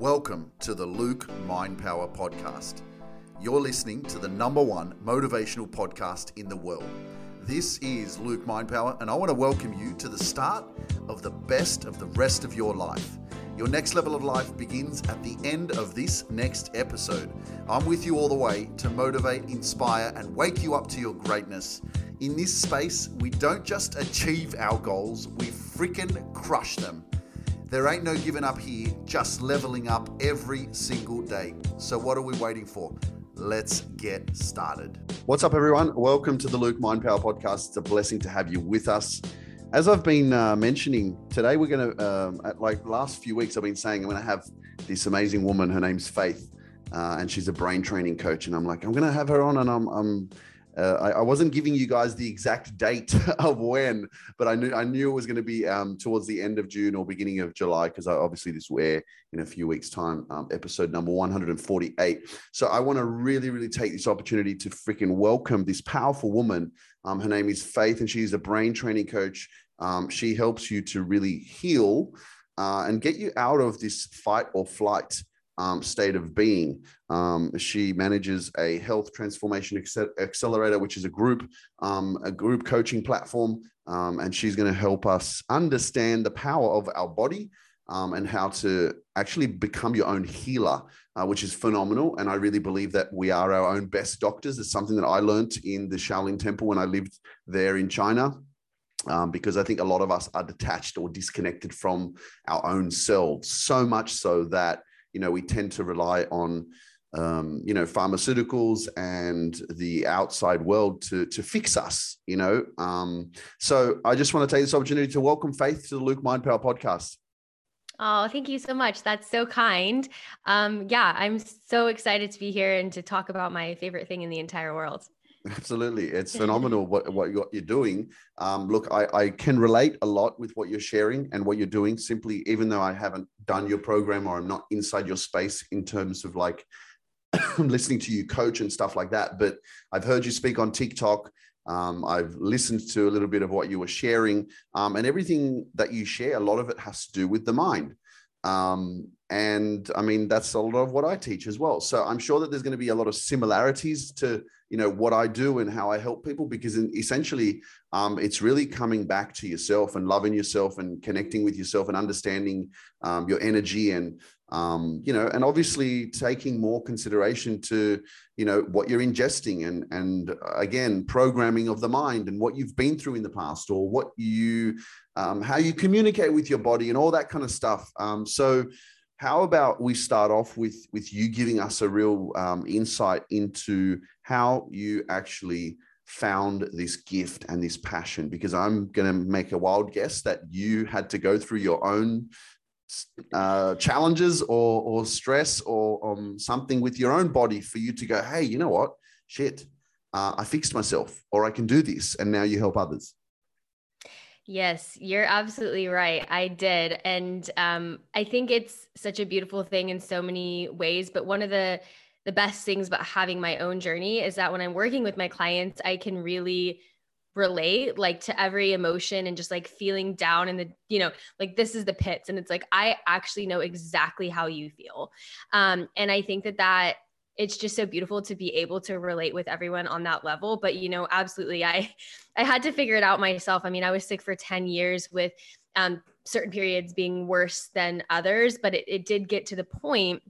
Welcome to the Luke Mind Power Podcast. You're listening to the number one motivational podcast in the world. This is Luke Mind Power, and I want to welcome you to the start of the best of the rest of your life. Your next level of life begins at the end of this next episode. I'm with you all the way to motivate, inspire, and wake you up to your greatness. In this space, we don't just achieve our goals, we freaking crush them. There ain't no giving up here, just leveling up every single day. So, what are we waiting for? Let's get started. What's up, everyone? Welcome to the Luke Mind Power Podcast. It's a blessing to have you with us. As I've been uh, mentioning today, we're going to, um, at like last few weeks, I've been saying I'm going to have this amazing woman. Her name's Faith, uh, and she's a brain training coach. And I'm like, I'm going to have her on, and I'm, I'm uh, I, I, wasn't giving you guys the exact date of when, but I knew I knew it was going to be um, towards the end of June or beginning of July because obviously this will air in a few weeks' time, um, episode number 148. So I want to really, really take this opportunity to freaking welcome this powerful woman. Um, her name is Faith, and she's a brain training coach. Um, she helps you to really heal uh, and get you out of this fight or flight um, state of being. Um, she manages a health transformation accelerator, which is a group, um, a group coaching platform, um, and she's going to help us understand the power of our body um, and how to actually become your own healer, uh, which is phenomenal. And I really believe that we are our own best doctors. It's something that I learned in the Shaolin Temple when I lived there in China. Um, because I think a lot of us are detached or disconnected from our own selves, so much so that you know, we tend to rely on, um, you know, pharmaceuticals and the outside world to to fix us. You know, um, so I just want to take this opportunity to welcome Faith to the Luke Mind Power podcast. Oh, thank you so much. That's so kind. Um, yeah, I'm so excited to be here and to talk about my favorite thing in the entire world. Absolutely. It's phenomenal what, what you're doing. Um, look, I, I can relate a lot with what you're sharing and what you're doing simply, even though I haven't done your program or I'm not inside your space in terms of like listening to you coach and stuff like that. But I've heard you speak on TikTok. Um, I've listened to a little bit of what you were sharing, um, and everything that you share, a lot of it has to do with the mind. Um, and I mean, that's a lot of what I teach as well. So I'm sure that there's going to be a lot of similarities to you know what I do and how I help people because essentially um, it's really coming back to yourself and loving yourself and connecting with yourself and understanding um, your energy and um, you know and obviously taking more consideration to you know what you're ingesting and and again programming of the mind and what you've been through in the past or what you um, how you communicate with your body and all that kind of stuff um, so how about we start off with with you giving us a real um, insight into how you actually found this gift and this passion? Because i'm going to make a wild guess that you had to go through your own uh, challenges or or stress or um, something with your own body for you to go hey you know what? Shit uh, i fixed myself or i can do this and now you help others Yes, you're absolutely right. I did. And um, I think it's such a beautiful thing in so many ways. But one of the the best things about having my own journey is that when I'm working with my clients, I can really relate like to every emotion and just like feeling down in the you know like this is the pits and it's like i actually know exactly how you feel um and i think that that it's just so beautiful to be able to relate with everyone on that level but you know absolutely i i had to figure it out myself i mean i was sick for 10 years with um, certain periods being worse than others but it, it did get to the point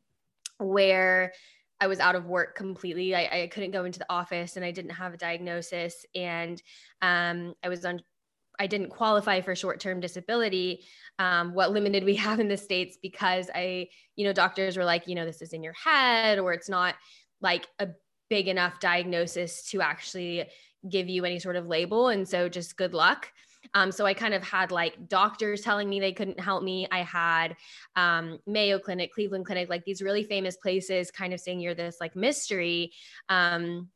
where I was out of work completely. I, I couldn't go into the office and I didn't have a diagnosis. And um, I was on I didn't qualify for short-term disability, um, what limited we have in the states because I, you know, doctors were like, you know, this is in your head or it's not like a big enough diagnosis to actually give you any sort of label, and so just good luck. Um, so I kind of had like doctors telling me they couldn't help me. I had um, Mayo Clinic, Cleveland Clinic, like these really famous places, kind of saying you're this like mystery. Um,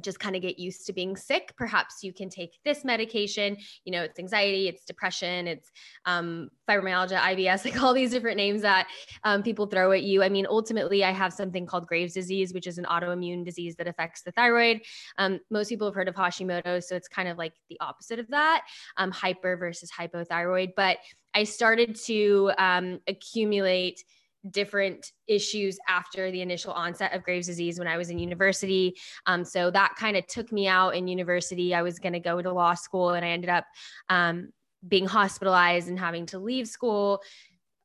just kind of get used to being sick. Perhaps you can take this medication. You know, it's anxiety, it's depression, it's um, fibromyalgia, IBS, like all these different names that um, people throw at you. I mean, ultimately, I have something called Graves' disease, which is an autoimmune disease that affects the thyroid. Um, most people have heard of Hashimoto, so it's kind of like the opposite of that um, hyper versus hypothyroid. But I started to um, accumulate different issues after the initial onset of Graves' disease when I was in university. Um, so that kind of took me out in university. I was going to go to law school and I ended up um, being hospitalized and having to leave school.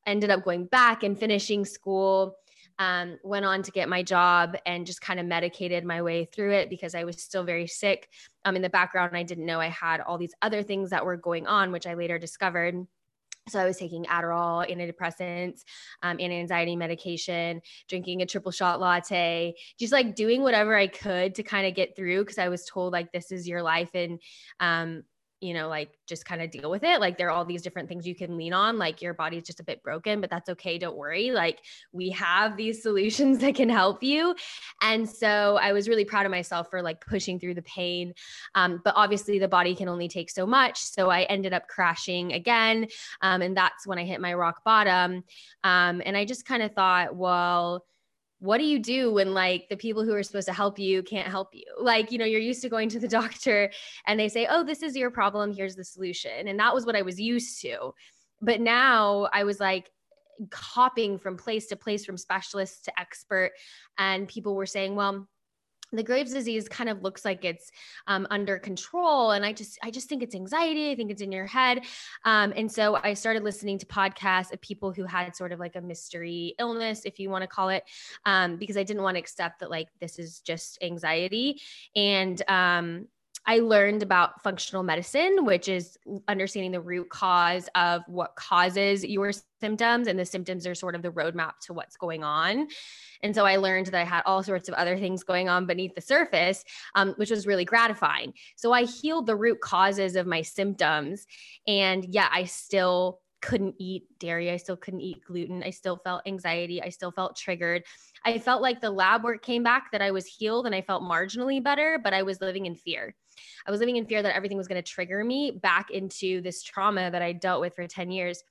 Ended up going back and finishing school. Um, went on to get my job and just kind of medicated my way through it because I was still very sick. Um, in the background, I didn't know I had all these other things that were going on, which I later discovered. So I was taking Adderall, antidepressants, um, anti-anxiety medication, drinking a triple shot latte, just like doing whatever I could to kind of get through because I was told like this is your life and um, you know, like just kind of deal with it. Like there are all these different things you can lean on. Like your body's just a bit broken, but that's okay. Don't worry. Like we have these solutions that can help you. And so I was really proud of myself for like pushing through the pain. Um, but obviously the body can only take so much. So I ended up crashing again. Um, and that's when I hit my rock bottom. Um, and I just kind of thought, well, what do you do when like the people who are supposed to help you can't help you? Like you know you're used to going to the doctor and they say oh this is your problem. Here's the solution. And that was what i was used to. But now i was like hopping from place to place from specialist to expert. And people were saying well the Graves' disease kind of looks like it's um, under control, and I just I just think it's anxiety. I think it's in your head, um, and so I started listening to podcasts of people who had sort of like a mystery illness, if you want to call it, um, because I didn't want to accept that like this is just anxiety, and um, I learned about functional medicine, which is understanding the root cause of what causes your symptoms. And the symptoms are sort of the roadmap to what's going on. And so I learned that I had all sorts of other things going on beneath the surface, um, which was really gratifying. So I healed the root causes of my symptoms. And yeah, I still couldn't eat dairy. I still couldn't eat gluten. I still felt anxiety. I still felt triggered. I felt like the lab work came back that I was healed and I felt marginally better, but I was living in fear. I was living in fear that everything was going to trigger me back into this trauma that I dealt with for 10 years.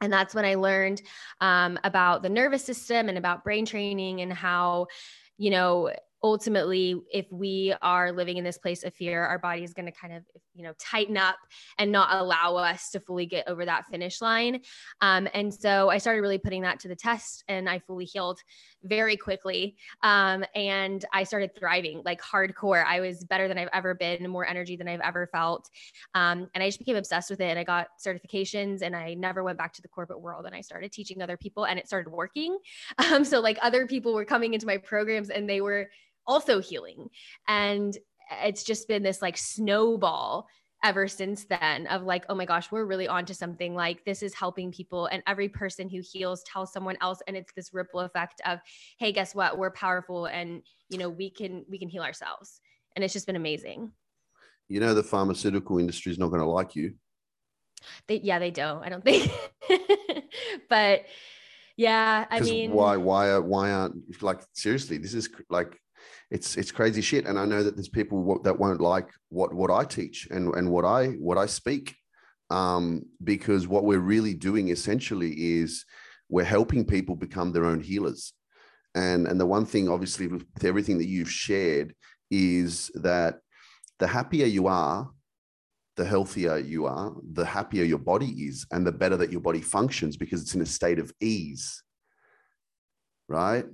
And that's when I learned um, about the nervous system and about brain training and how, you know, ultimately if we are living in this place of fear our body is going to kind of you know tighten up and not allow us to fully get over that finish line. Um, and so i started really putting that to the test and i fully healed very quickly. Um, and i started thriving like hardcore. I was better than i've ever been more energy than i've ever felt. Um, and i just became obsessed with it and i got certifications and i never went back to the corporate world and i started teaching other people and it started working. Um, so like other people were coming into my programs and they were also healing. And it's just been this like snowball ever since then of like, oh my gosh, we're really onto something like this is helping people. And every person who heals tells someone else. And it's this ripple effect of, hey, guess what? We're powerful and you know, we can we can heal ourselves. And it's just been amazing. You know the pharmaceutical industry is not going to like you. They yeah, they don't. I don't think. but yeah, I mean why why why aren't like seriously, this is like it's it's crazy shit. And i know that there's people that won't like what what i teach and and what i what i speak. Um because what we're really doing essentially is we're helping people become their own healers. And and the one thing obviously with everything that you've shared is that the happier you are the healthier you are the happier your body is and the better that your body functions because it's in a state of ease. Right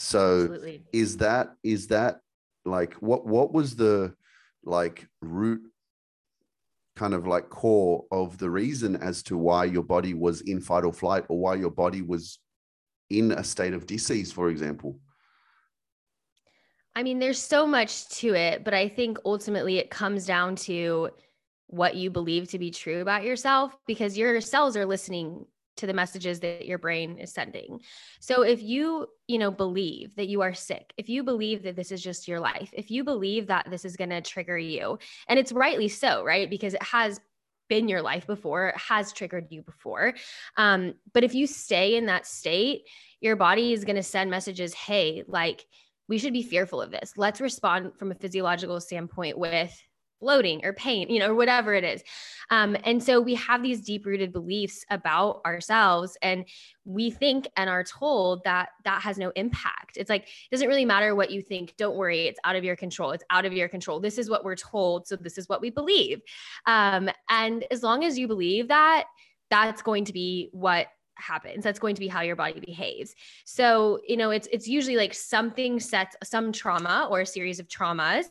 so Absolutely. is that is that like what what was the like root kind of like core of the reason as to why your body was in fight or flight or why your body was in a state of disease for example i mean there's so much to it but i think ultimately it comes down to what you believe to be true about yourself because your cells are listening to the messages that your brain is sending. So if you, you know, believe that you are sick, if you believe that this is just your life, if you believe that this is going to trigger you, and it's rightly so, right? Because it has been your life before, it has triggered you before. Um, but if you stay in that state, your body is going to send messages, hey, like, we should be fearful of this. Let's respond from a physiological standpoint with bloating or pain, you know, or whatever it is. Um, and so we have these deep rooted beliefs about ourselves, and we think and are told that that has no impact. It's like, it doesn't really matter what you think. Don't worry. It's out of your control. It's out of your control. This is what we're told. So this is what we believe. Um, and as long as you believe that, that's going to be what happens that's going to be how your body behaves so you know it's it's usually like something sets some trauma or a series of traumas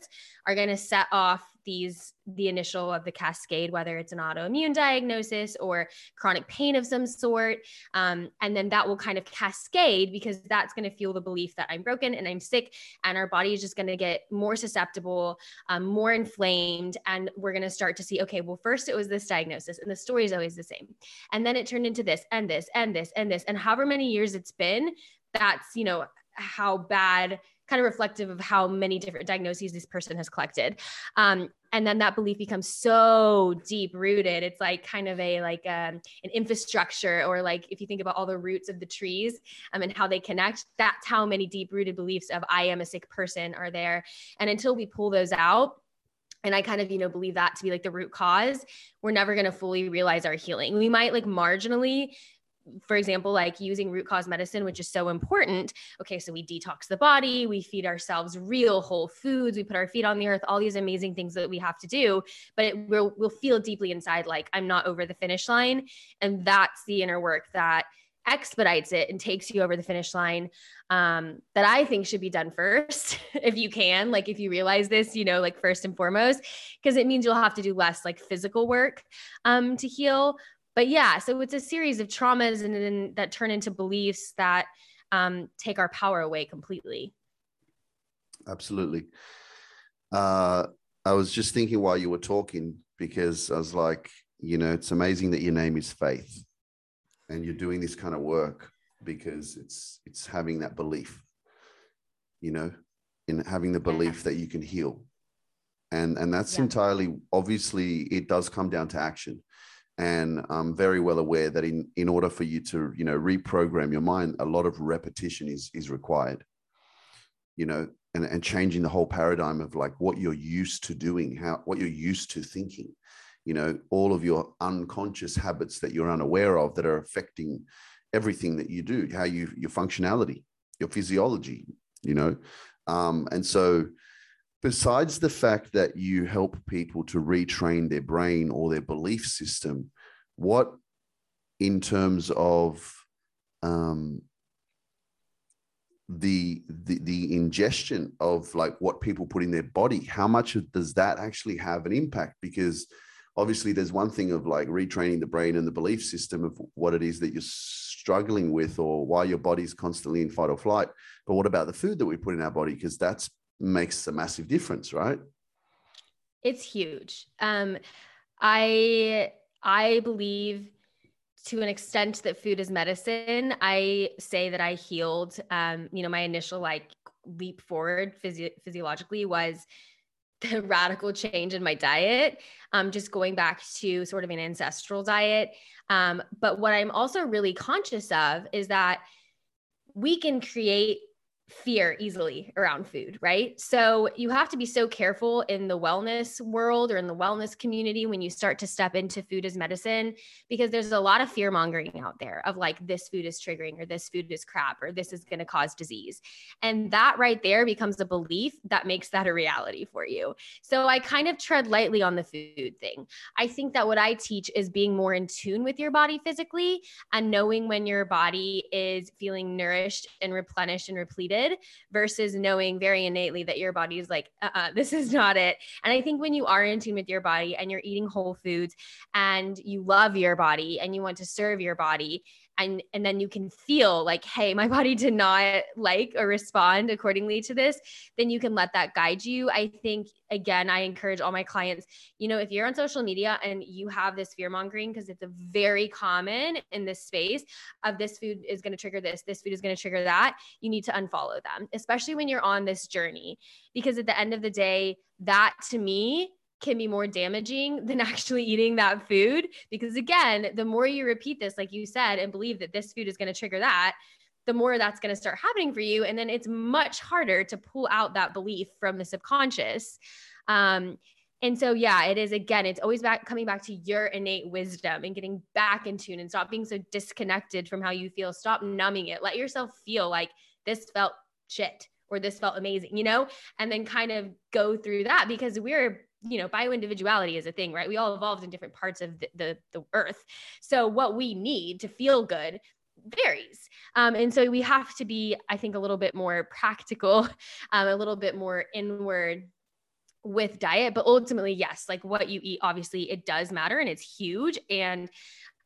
are going to set off these the initial of the cascade whether it's an autoimmune diagnosis or chronic pain of some sort um, and then that will kind of cascade because that's going to fuel the belief that i'm broken and i'm sick and our body is just going to get more susceptible um, more inflamed and we're going to start to see okay well first it was this diagnosis and the story is always the same. And then it turned into this and this and this and this. And however many years it's been that's you know how bad kind of reflective of how many different diagnoses this person has collected. Um, and then that belief becomes so deep rooted. It's like kind of a like um, an infrastructure, or like if you think about all the roots of the trees um, and how they connect, that's how many deep rooted beliefs of I am a sick person are there. And until we pull those out, and i kind of you know believe that to be like the root cause we're never going to fully realize our healing we might like marginally for example, like using root cause medicine, which is so important. Okay, so we detox the body, we feed ourselves real whole foods, we put our feet on the earth, all these amazing things that we have to do, but it will we'll feel deeply inside like I'm not over the finish line. And that's the inner work that expedites it and takes you over the finish line um, that I think should be done first, if you can. Like, if you realize this, you know, like first and foremost, because it means you'll have to do less like physical work um, to heal but yeah, so it's a series of traumas and then that turn into beliefs that um, take our power away completely. Absolutely. Uh, I was just thinking while you were talking because I was like, you know, it's amazing that your name is Faith, and you're doing this kind of work because it's it's having that belief, you know, in having the belief that you can heal, and and that's yeah. entirely obviously it does come down to action and I'm very well aware that in in order for you to you know reprogram your mind, a lot of repetition is is required. You know, and and changing the whole paradigm of like what you're used to doing, how what you're used to thinking. You know, all of your unconscious habits that you're unaware of that are affecting everything that you do, how you your functionality, your physiology. You know, um, and so besides the fact that you help people to retrain their brain or their belief system, what in terms of um, the, the the ingestion of like what people put in their body, how much does that actually have an impact? Because obviously there's one thing of like retraining the brain and the belief system of what it is that you're struggling with or why your body's constantly in fight or flight but what about the food that we put in our body because that's makes a massive difference, right? It's huge. Um, I I believe to an extent that food is medicine. I say that I healed. Um, you know, my initial like leap forward physio- physiologically was the radical change in my diet. Um, just going back to sort of an ancestral diet. Um, but what I'm also really conscious of is that we can create fear easily around food, right? So you have to be so careful in the wellness world or in the wellness community when you start to step into food as medicine because there's a lot of fear mongering out there of like this food is triggering or this food is crap or this is going to cause disease. And that right there becomes a belief that makes that a reality for you. So I kind of tread lightly on the food thing. I think that what I teach is being more in tune with your body physically and knowing when your body is feeling nourished and replenished and repleted versus knowing very innately that your body is like, uh-uh, this is not it. And I think when you are in tune with your body and you're eating whole foods and you love your body and you want to serve your body and and then you can feel like hey my body did not like or respond accordingly to this then you can let that guide you. I think again i encourage all my clients you know if you're on social media and you have this fear mongering because it's a very common in this space of this food is going to trigger this this food is going to trigger that you need to unfollow them especially when you're on this journey because at the end of the day that to me can be more damaging than actually eating that food. Because again, the more you repeat this, like you said, and believe that this food is going to trigger that, the more that's going to start happening for you. And then it's much harder to pull out that belief from the subconscious. Um, and so, yeah, it is again, it's always back coming back to your innate wisdom and getting back in tune and stop being so disconnected from how you feel. Stop numbing it. Let yourself feel like this felt shit or this felt amazing, you know, and then kind of go through that because we're you know bio individuality is a thing right we all evolved in different parts of the, the, the earth so what we need to feel good varies. Um, and so we have to be, I think, a little bit more practical, um, a little bit more inward with diet. But ultimately, yes, like what you eat, obviously, it does matter and it's huge. And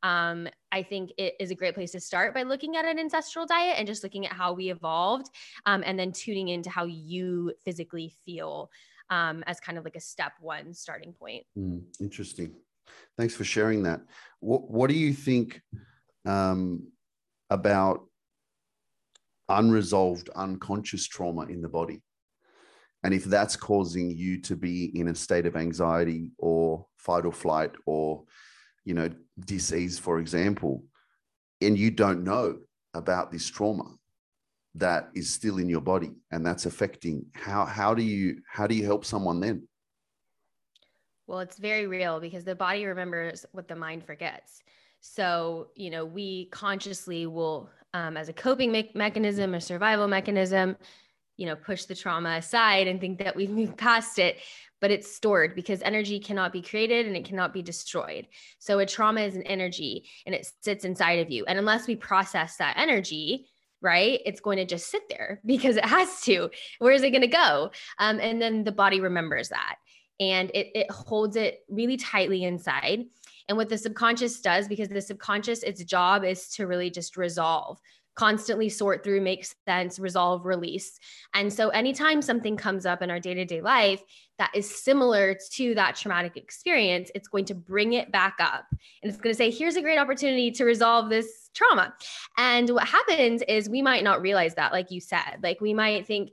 um, I think it is a great place to start by looking at an ancestral diet and just looking at how we evolved um, and then tuning into how you physically feel um, as kind of like a step one starting point. Mm, interesting. Thanks for sharing that. What, what do you think um, about unresolved unconscious trauma in the body? And if that's causing you to be in a state of anxiety or fight or flight or, you know, disease, for example, and you don't know about this trauma that is still in your body and that's affecting how how do you how do you help someone then? Well it's very real because the body remembers what the mind forgets. So you know we consciously will um, as a coping me- mechanism a survival mechanism you know push the trauma aside and think that we've moved past it but it's stored because energy cannot be created and it cannot be destroyed. So a trauma is an energy and it sits inside of you. And unless we process that energy right? It's going to just sit there because it has to. Where is it going to go? Um, and then the body remembers that. And it, it holds it really tightly inside. And what the subconscious does because the subconscious its job is to really just resolve constantly sort through, make sense, resolve, release. And so anytime something comes up in our day to day life that is similar to that traumatic experience, it's going to bring it back up and it's going to say, here's a great opportunity to resolve this trauma. And what happens is we might not realize that, like you said, like we might think,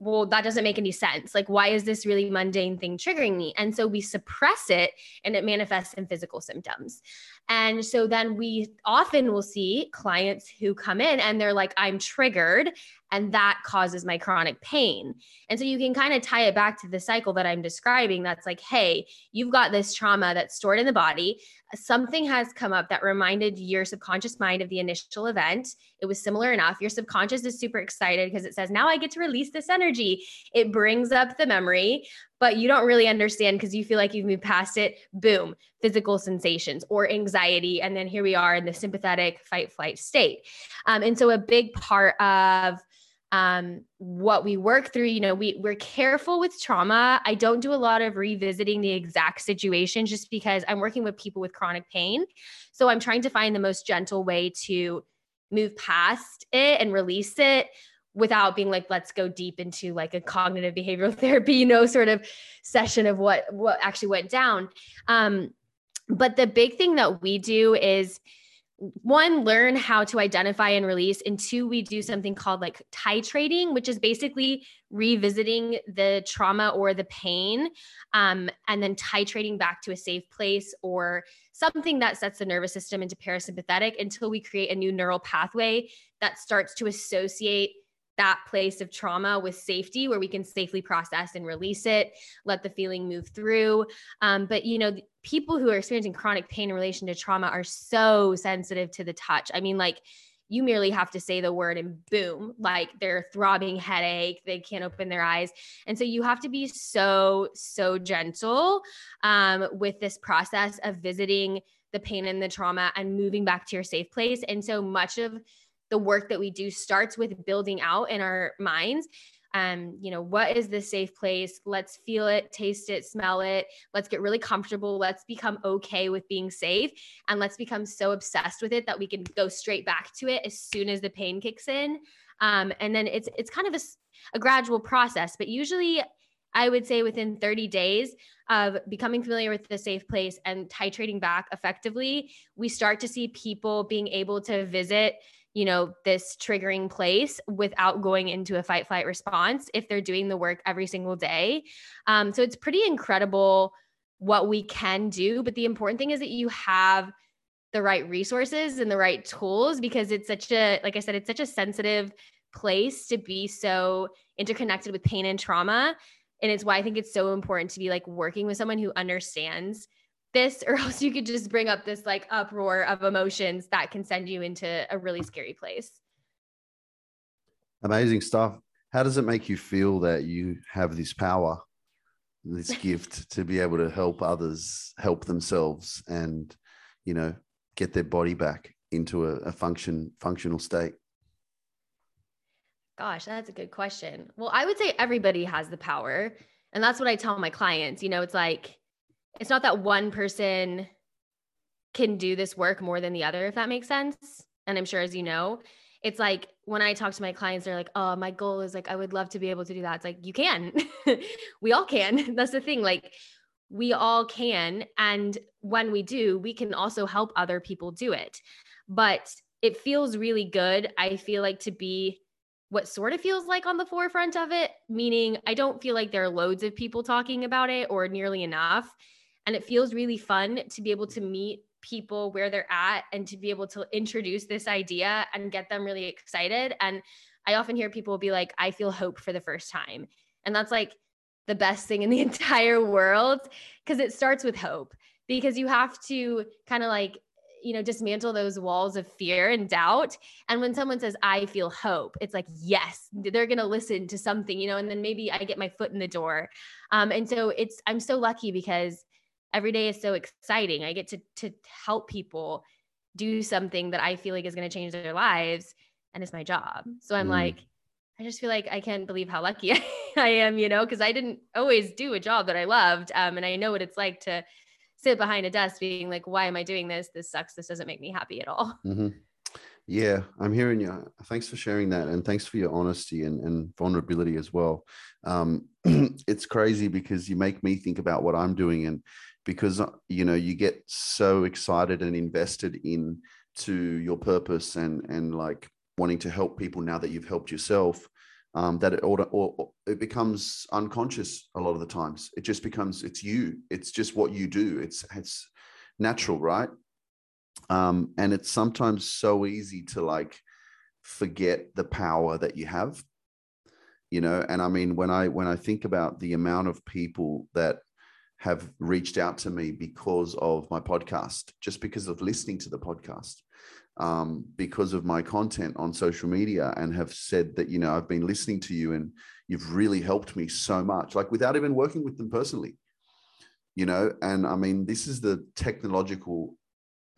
well, that doesn't make any sense. Like, why is this really mundane thing triggering me? And so we suppress it and it manifests in physical symptoms. And so then we often will see clients who come in and they're like, I'm triggered and that causes my chronic pain. And so you can kind of tie it back to the cycle that I'm describing that's like, hey, you've got this trauma that's stored in the body. Something has come up that reminded your subconscious mind of the initial event. It was similar enough. Your subconscious is super excited because it says, now I get to release this energy. It brings up the memory, but you don't really understand because you feel like you've moved past it. Boom, physical sensations or anxiety. And then here we are in the sympathetic fight flight state. Um, and so a big part of um, what we work through you know we we're careful with trauma i don't do a lot of revisiting the exact situation just because i'm working with people with chronic pain so i'm trying to find the most gentle way to move past it and release it without being like let's go deep into like a cognitive behavioral therapy you know sort of session of what what actually went down. Um but the big thing that we do is one learn how to identify and release and two we do something called like titrating which is basically revisiting the trauma or the pain um, and then titrating back to a safe place or something that sets the nervous system into parasympathetic until we create a new neural pathway that starts to associate that place of trauma with safety where we can safely process and release it let the feeling move through. Um, but you know people who are experiencing chronic pain in relation to trauma are so sensitive to the touch. I mean like you merely have to say the word and boom like they're throbbing headache they can't open their eyes. And so you have to be so so gentle um, with this process of visiting the pain and the trauma and moving back to your safe place. And so much of the work that we do starts with building out in our minds um, you know, what is this safe place? Let's feel it, taste it, smell it. Let's get really comfortable. Let's become okay with being safe. And let's become so obsessed with it that we can go straight back to it as soon as the pain kicks in. Um, and then it's it's kind of a, a gradual process, but usually I would say within 30 days of becoming familiar with the safe place and titrating back effectively, we start to see people being able to visit you know this triggering place without going into a fight flight response if they're doing the work every single day. Um, so it's pretty incredible what we can do but the important thing is that you have the right resources and the right tools because it's such a like i said it's such a sensitive place to be so interconnected with pain and trauma. And it's why i think it's so important to be like working with someone who understands this or else you could just bring up this like uproar of emotions that can send you into a really scary place amazing stuff how does it make you feel that you have this power this gift to be able to help others help themselves and you know get their body back into a, a function functional state? Gosh, that's a good question. Well, I would say everybody has the power. And that's what I tell my clients. You know, it's like, it's not that one person can do this work more than the other, if that makes sense. And I'm sure, as you know, it's like when I talk to my clients, they're like, oh, my goal is like, I would love to be able to do that. It's like, you can. we all can. That's the thing. Like, we all can. And when we do, we can also help other people do it. But it feels really good. I feel like to be what sort of feels like on the forefront of it, meaning I don't feel like there are loads of people talking about it or nearly enough. And it feels really fun to be able to meet people where they're at and to be able to introduce this idea and get them really excited. And I often hear people be like, I feel hope for the first time. And that's like the best thing in the entire world because it starts with hope because you have to kind of like you know dismantle those walls of fear and doubt and when someone says i feel hope it's like yes they're going to listen to something you know and then maybe i get my foot in the door um, and so it's i'm so lucky because every day is so exciting. I get to to help people do something that I feel like is going to change their lives and it's my job. So I'm mm. like I just feel like I can't believe how lucky I am, you know, because I didn't always do a job that I loved. Um, and I know what it's like to sit behind a desk being like, why am I doing this? This sucks. This doesn't make me happy at all. Mm-hmm. Yeah, I'm hearing you. Thanks for sharing that. And thanks for your honesty and, and vulnerability as well. Um, it's crazy because you make me think about what I'm doing. And because uh, you know you get so excited and invested in to your purpose and and like wanting to help people now that you've helped yourself um, that it or, or it becomes unconscious a lot of the times. It just becomes it's you. It's just what you do. It's it's natural right? Um, and it's sometimes so easy to like forget the power that you have you know? And i mean when i when i think about the amount of people that have reached out to me because of my podcast, just because of listening to the podcast, um, because of my content on social media, and have said that, you know, I've been listening to you and you've really helped me so much, like without even working with them personally, you know. And I mean, this is the technological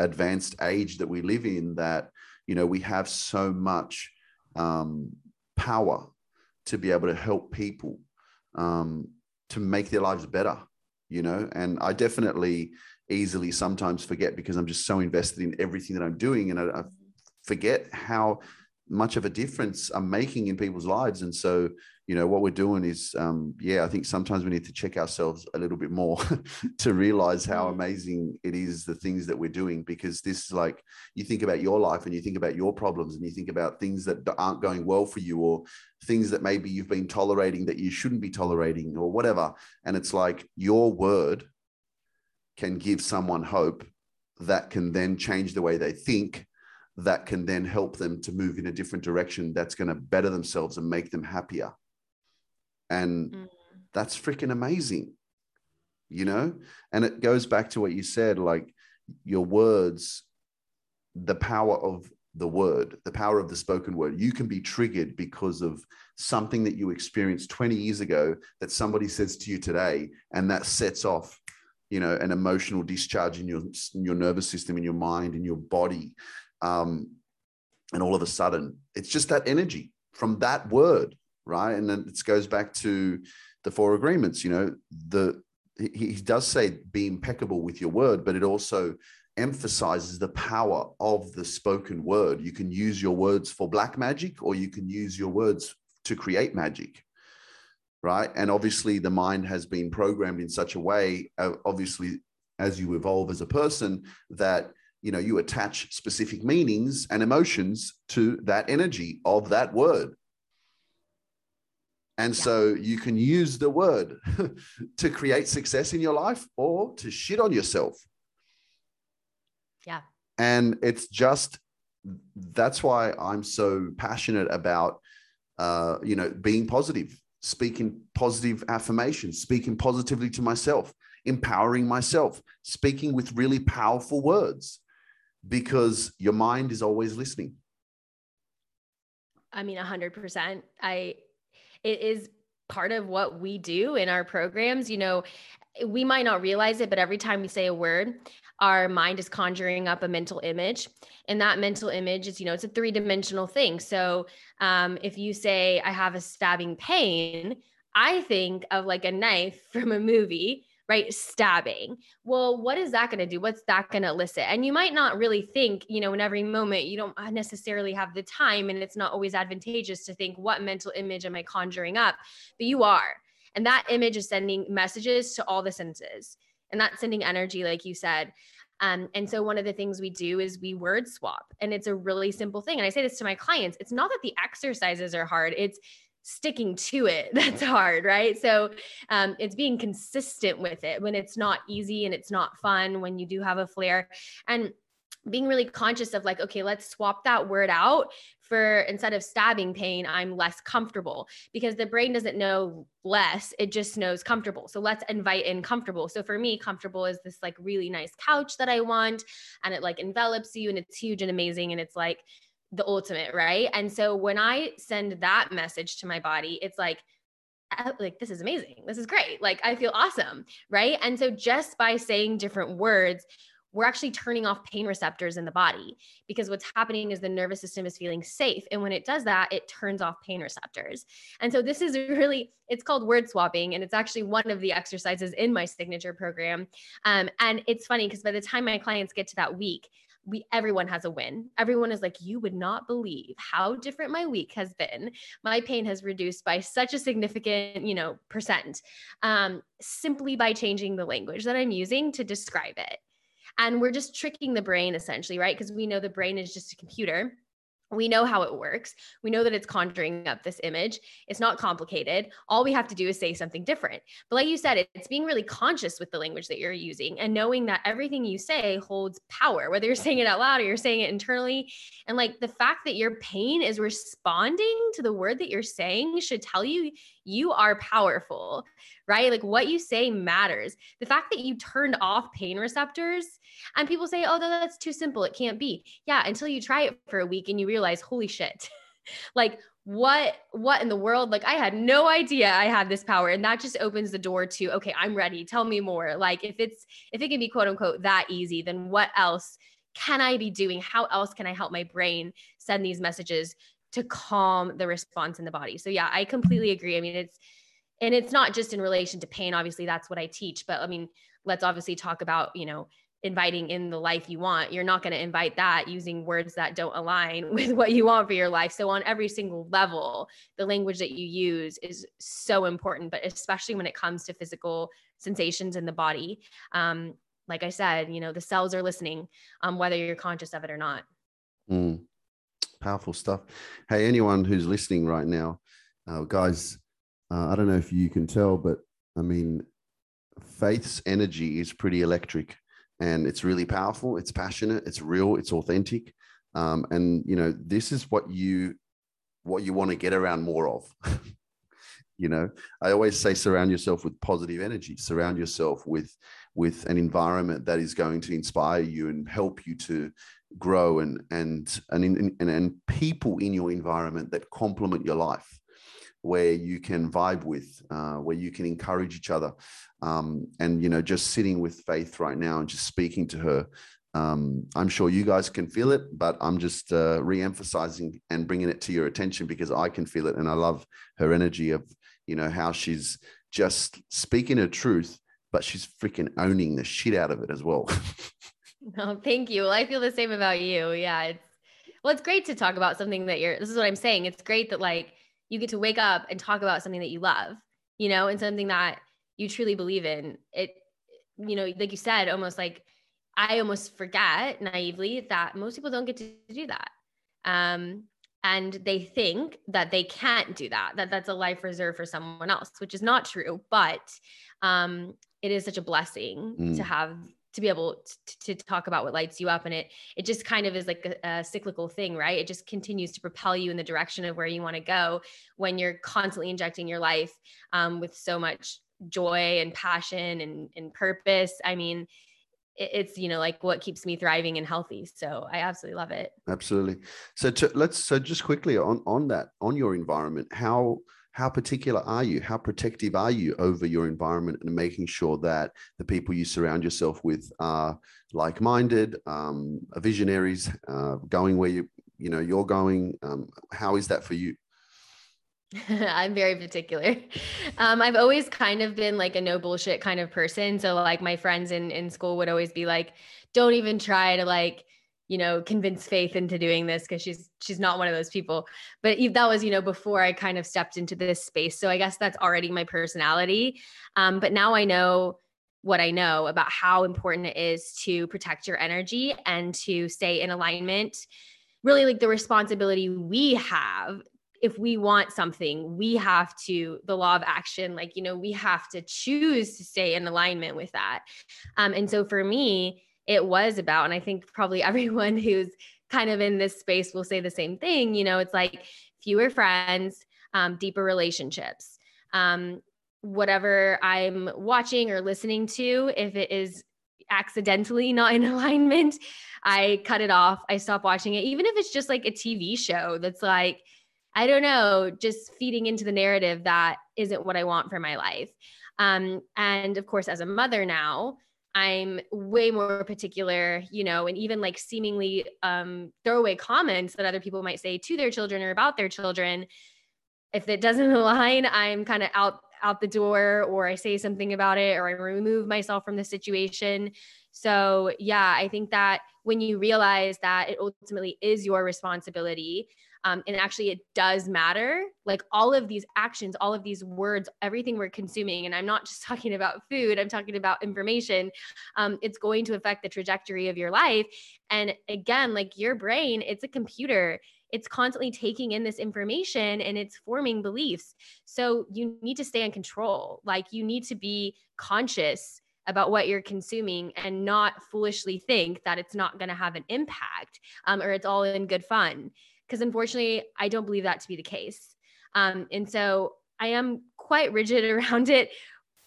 advanced age that we live in that, you know, we have so much um, power to be able to help people um, to make their lives better you know and i definitely easily sometimes forget because i'm just so invested in everything that i'm doing and I, I, forget how much of a difference i'm making in people's lives. And so you know what we're doing is um, yeah i think sometimes we need to check ourselves a little bit more to realize how mm. amazing it is the things that we're doing because this is like you think about your life and you think about your problems and you think about things that aren't going well for you or things that maybe you've been tolerating that you shouldn't be tolerating or whatever and it's like your word can give someone hope that can then change the way they think that can then help them to move in a different direction that's going to better themselves and make them happier and mm. that's freaking amazing, you know? And it goes back to what you said like your words, the power of the word, the power of the spoken word. You can be triggered because of something that you experienced 20 years ago that somebody says to you today, and that sets off, you know, an emotional discharge in your in your nervous system, in your mind, in your body. Um, and all of a sudden, it's just that energy from that word right? And then it goes back to the four agreements. You know, the he, he does say be impeccable with your word, but it also emphasizes the power of the spoken word. You can use your words for black magic, or you can use your words to create magic. Right. And obviously, the mind has been programmed in such a way, uh, obviously, as you evolve as a person, that you know you attach specific meanings and emotions to that energy of that word and yeah. so you can use the word to create success in your life or to shit on yourself. Yeah. And it's just that's why I'm so passionate about uh, you know, being positive, speaking positive affirmations, speaking positively to myself, empowering myself, speaking with really powerful words because your mind is always listening. I mean, 100%. I it is part of what we do in our programs. You know, we might not realize it, but every time we say a word, our mind is conjuring up a mental image. And that mental image is, you know, it's a three dimensional thing. So um, if you say, I have a stabbing pain, I think of like a knife from a movie right? Stabbing. Well, what is that going to do? What's that going to elicit? And you might not really think, you know, in every moment, you don't necessarily have the time, and it's not always advantageous to think, what mental image am I conjuring up? But you are. And that image is sending messages to all the senses. And that's sending energy, like you said. Um, and so one of the things we do is we word swap, and it's a really simple thing. And I say this to my clients: it's not that the exercises are hard; it's sticking to it. That's hard right? So um, it's being consistent with it when it's not easy and it's not fun when you do have a flare and being really conscious of like okay let's swap that word out for instead of stabbing pain i'm less comfortable. Because the brain doesn't know less it just knows comfortable. So let's invite in comfortable. So for me comfortable is this like really nice couch that i want and it like envelops you and it's huge and amazing and it's like the ultimate, right? And so when I send that message to my body, it's like, uh, like this is amazing. This is great. Like I feel awesome, right? And so just by saying different words, we're actually turning off pain receptors in the body because what's happening is the nervous system is feeling safe and when it does that it turns off pain receptors and so this is really it's called word swapping and it's actually one of the exercises in my signature program um, and it's funny because by the time my clients get to that week we everyone has a win. Everyone is like, you would not believe how different my week has been. My pain has reduced by such a significant, you know, percent, um, simply by changing the language that I'm using to describe it. And we're just tricking the brain essentially, right? Because we know the brain is just a computer we know how it works. We know that it's conjuring up this image. It's not complicated. All we have to do is say something different. But like you said, it's being really conscious with the language that you're using and knowing that everything you say holds power, whether you're saying it out loud or you're saying it internally. And like the fact that your pain is responding to the word that you're saying should tell you you are powerful, right? Like what you say matters. The fact that you turned off pain receptors and people say, oh, that's too simple. It can't be. Yeah, until you try it for a week and you realize, holy shit. like what what in the world like i had no idea i had this power and that just opens the door to okay i'm ready tell me more like if it's if it can be quote unquote that easy then what else can i be doing how else can i help my brain send these messages to calm the response in the body so yeah i completely agree i mean it's and it's not just in relation to pain obviously that's what i teach but i mean let's obviously talk about you know inviting in the life you want. You're not going to invite that using words that don't align with what you want for your life. So, on every single level, the language that you use is so important, but especially when it comes to physical sensations in the body. Um, like I said, you know, the cells are listening, um, whether you're conscious of it or not. Mm, powerful stuff. Hey, anyone who's listening right now, uh, guys, uh, I don't know if you can tell, but I mean, faith's energy is pretty electric and it's really powerful it's passionate it's real it's authentic um, and you know this is what you what you want to get around more of you know i always say surround yourself with positive energy surround yourself with with an environment that is going to inspire you and help you to grow and and and and, and people in your environment that complement your life where you can vibe with, uh, where you can encourage each other. Um, and, you know, just sitting with Faith right now and just speaking to her, um, I'm sure you guys can feel it, but I'm just uh, re emphasizing and bringing it to your attention because I can feel it. And I love her energy of, you know, how she's just speaking her truth, but she's freaking owning the shit out of it as well. no, thank you. Well, I feel the same about you. Yeah. It's, well, it's great to talk about something that you're, this is what I'm saying. It's great that like, you get to wake up and talk about something that you love, you know, and something that you truly believe in. It, you know, like you said, almost like I almost forget naively that most people don't get to do that. Um, and they think that they can't do that, that that's a life reserved for someone else, which is not true. But um, it is such a blessing mm. to have to be able to, to, talk about what lights you up and it it just kind of is like a, a, cyclical thing right? It just continues to propel you in the direction of where you want to go when you're constantly injecting your life um, with so much joy and passion and, and purpose. I mean it, it's you know like what keeps me thriving and healthy so i absolutely love it. Absolutely. So to, let's so just quickly on on that on your environment how how particular are you how protective are you over your environment and making sure that the people you surround yourself with are like-minded um, visionaries uh, going where you you know you're going um, how is that for you I'm very particular. Um, I've always kind of been like a no bullshit kind of person. So like my friends in in school would always be like, "Don't even try to like, you know, convince Faith into doing this because she's she's not one of those people." But that was you know before I kind of stepped into this space. So I guess that's already my personality. Um, but now I know what I know about how important it is to protect your energy and to stay in alignment really like the responsibility we have if we want something, we have to, the law of action, like, you know, we have to choose to stay in alignment with that. Um, and so for me, it was about, and I think probably everyone who's kind of in this space will say the same thing, you know, it's like fewer friends, um, deeper relationships. Um, whatever I'm watching or listening to, if it is accidentally not in alignment, I cut it off. I stop watching it, even if it's just like a TV show that's like, I don't know, just feeding into the narrative that isn't what I want for my life. Um, and of course, as a mother now, I'm way more particular, you know, and even like seemingly um, throwaway comments that other people might say to their children or about their children. If it doesn't align, I'm kind of out out the door, or I say something about it, or I remove myself from the situation. So yeah, I think that when you realize that it ultimately is your responsibility um, and actually, it does matter. Like all of these actions, all of these words, everything we're consuming, and I'm not just talking about food, I'm talking about information. Um, it's going to affect the trajectory of your life. And again, like your brain, it's a computer it's constantly taking in this information and it's forming beliefs. So you need to stay in control. Like you need to be conscious about what you're consuming and not foolishly think that it's not going to have an impact um, or it's all in good fun because unfortunately, I don't believe that to be the case. Um, and so I am quite rigid around it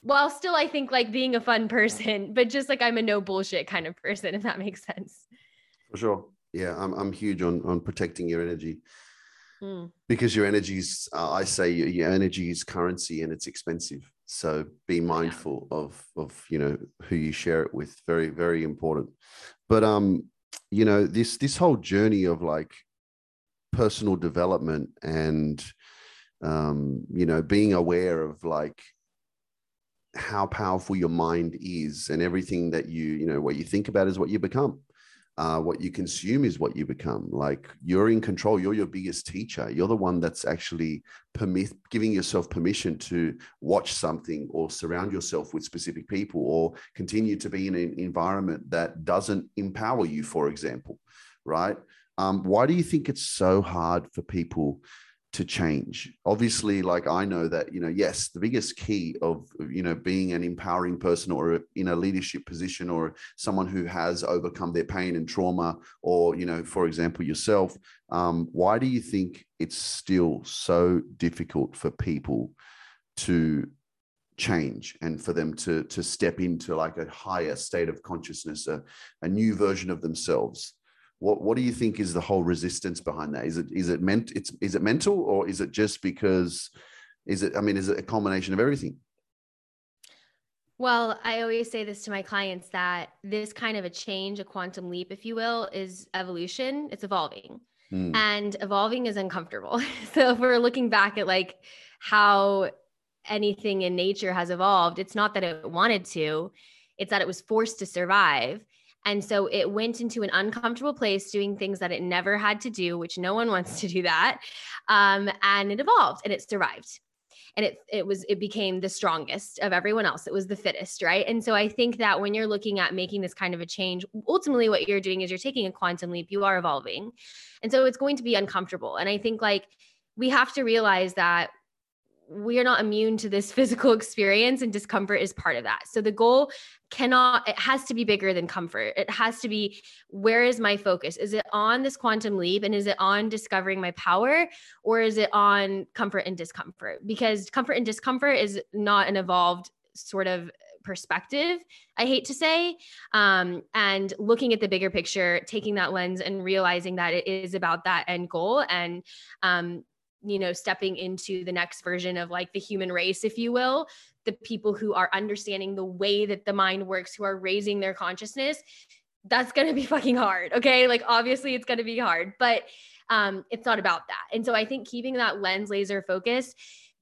while still I think like being a fun person, but just like I'm a no bullshit kind of person, if that makes sense. For sure. Yeah, I'm, I'm huge on, on protecting your energy mm. because your energy is, uh, I say your, your, energy is currency and it's expensive. So be mindful yeah. of, of, you know, who you share it with. Very, very important. But, um, you know, this, this whole journey of like personal development and um, you know being aware of like how powerful your mind is and everything that you you know what you think about is what you become. Uh, what you consume is what you become. Like you're in control. You're your biggest teacher. You're the one that's actually permit giving yourself permission to watch something or surround yourself with specific people or continue to be in an environment that doesn't empower you for example right um, why do you think it's so hard for people to change? Obviously, like I know that, you know, yes, the biggest key of, you know, being an empowering person or in a leadership position or someone who has overcome their pain and trauma, or, you know, for example, yourself, um, why do you think it's still so difficult for people to change and for them to to step into like a higher state of consciousness a, a new version of themselves what what do you think is the whole resistance behind that? Is it is it meant it's is it mental or is it just because is it I mean is it a combination of everything? Well, I always say this to my clients that this kind of a change, a quantum leap, if you will, is evolution. It's evolving. Mm. And evolving is uncomfortable. so if we're looking back at like how anything in nature has evolved, it's not that it wanted to, it's that it was forced to survive. And so it went into an uncomfortable place doing things that it never had to do, which no one wants to do that. Um, and it evolved and it survived. And it it was it became the strongest of everyone else. It was the fittest, right? And so I think that when you're looking at making this kind of a change, ultimately what you're doing is you're taking a quantum leap. You are evolving. And so it's going to be uncomfortable. And I think like we have to realize that we are not immune to this physical experience and discomfort is part of that. So the goal cannot it has to be bigger than comfort. It has to be where is my focus? Is it on this quantum leap and is it on discovering my power or is it on comfort and discomfort? Because comfort and discomfort is not an evolved sort of perspective i hate to say um, and looking at the bigger picture taking that lens and realizing that it is about that end goal and um, you know stepping into the next version of like the human race if you will the people who are understanding the way that the mind works who are raising their consciousness that's going to be fucking hard okay like obviously it's going to be hard but um it's not about that and so i think keeping that lens laser focused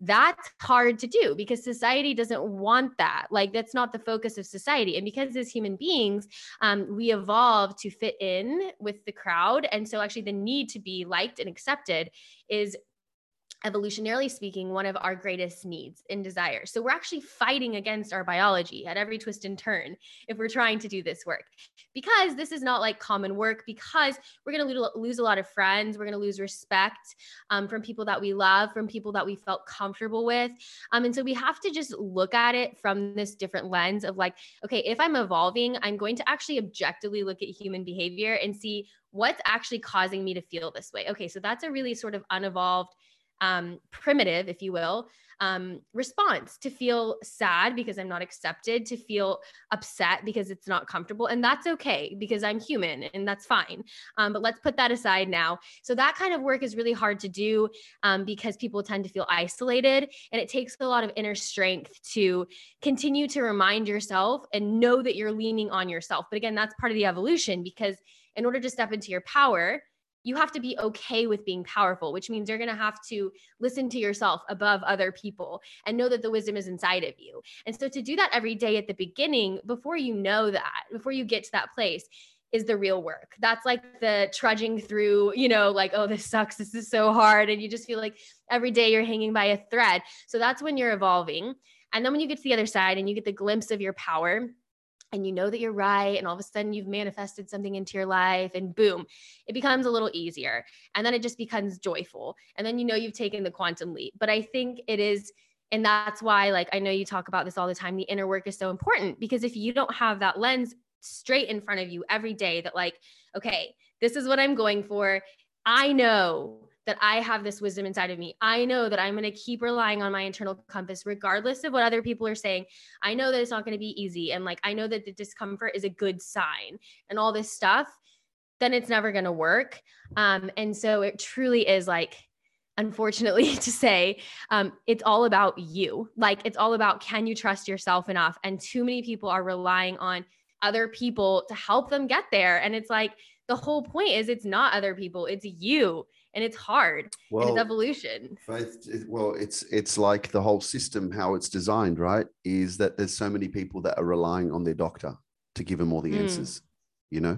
that's hard to do because society doesn't want that. Like, that's not the focus of society. And because as human beings, um, we evolve to fit in with the crowd. And so, actually, the need to be liked and accepted is evolutionarily speaking, one of our greatest needs and desires. So we're actually fighting against our biology at every twist and turn if we're trying to do this work because this is not like common work, because we're going to lose a lot of friends. We're going to lose respect um, from people that we love, from people that we felt comfortable with. Um, and so we have to just look at it from this different lens of like, okay, if I'm evolving, I'm going to actually objectively look at human behavior and see what's actually causing me to feel this way. Okay, so that's a really sort of unevolved um, primitive, if you will, um, response to feel sad because I'm not accepted, to feel upset because it's not comfortable. And that's okay because I'm human and that's fine. Um, but let's put that aside now. So, that kind of work is really hard to do um, because people tend to feel isolated and it takes a lot of inner strength to continue to remind yourself and know that you're leaning on yourself. But again, that's part of the evolution because in order to step into your power, you have to be okay with being powerful, which means you're going to have to listen to yourself above other people and know that the wisdom is inside of you. And so to do that every day at the beginning, before you know that, before you get to that place, is the real work. That's like the trudging through, you know, like, oh, this sucks. This is so hard. And you just feel like every day you're hanging by a thread. So that's when you're evolving. And then when you get to the other side and you get the glimpse of your power, and you know that you're right and all of a sudden you've manifested something into your life and boom it becomes a little easier and then it just becomes joyful and then you know you've taken the quantum leap. But i think it is and that's why like i know you talk about this all the time the inner work is so important because if you don't have that lens straight in front of you every day that like okay this is what i'm going for. I know that I have this wisdom inside of me. I know that I'm going to keep relying on my internal compass, regardless of what other people are saying. I know that it's not going to be easy. And like, I know that the discomfort is a good sign and all this stuff, then it's never going to work. Um, and so it truly is like, unfortunately to say um, it's all about you like it's all about can you trust yourself enough and too many people are relying on other people to help them get there and it's like the whole point is it's not other people it's you and it's hard well, and it's evolution faith well it's it's like the whole system how it's designed right is that there's so many people that are relying on their doctor to give them all the mm. answers you know?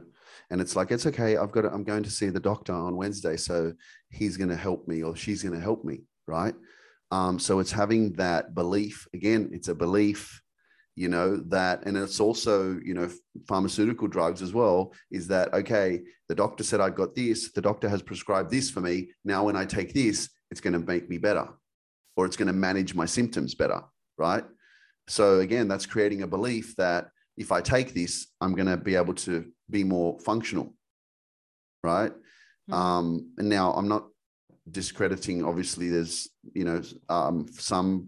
And it's like it's okay i've got to, i'm going to see the doctor on wednesday so he's going to help me or she's going to help me right? Um, so it's having that belief again it's a belief you know that and it's also you know pharmaceutical drugs as well is that okay the doctor said i got this the doctor has prescribed this for me now when i take this it's going to make me better or it's going to manage my symptoms better right so again that's creating a belief that if i take this i'm going to be able to be more functional right mm-hmm. um and now i'm not discrediting obviously there's you know um some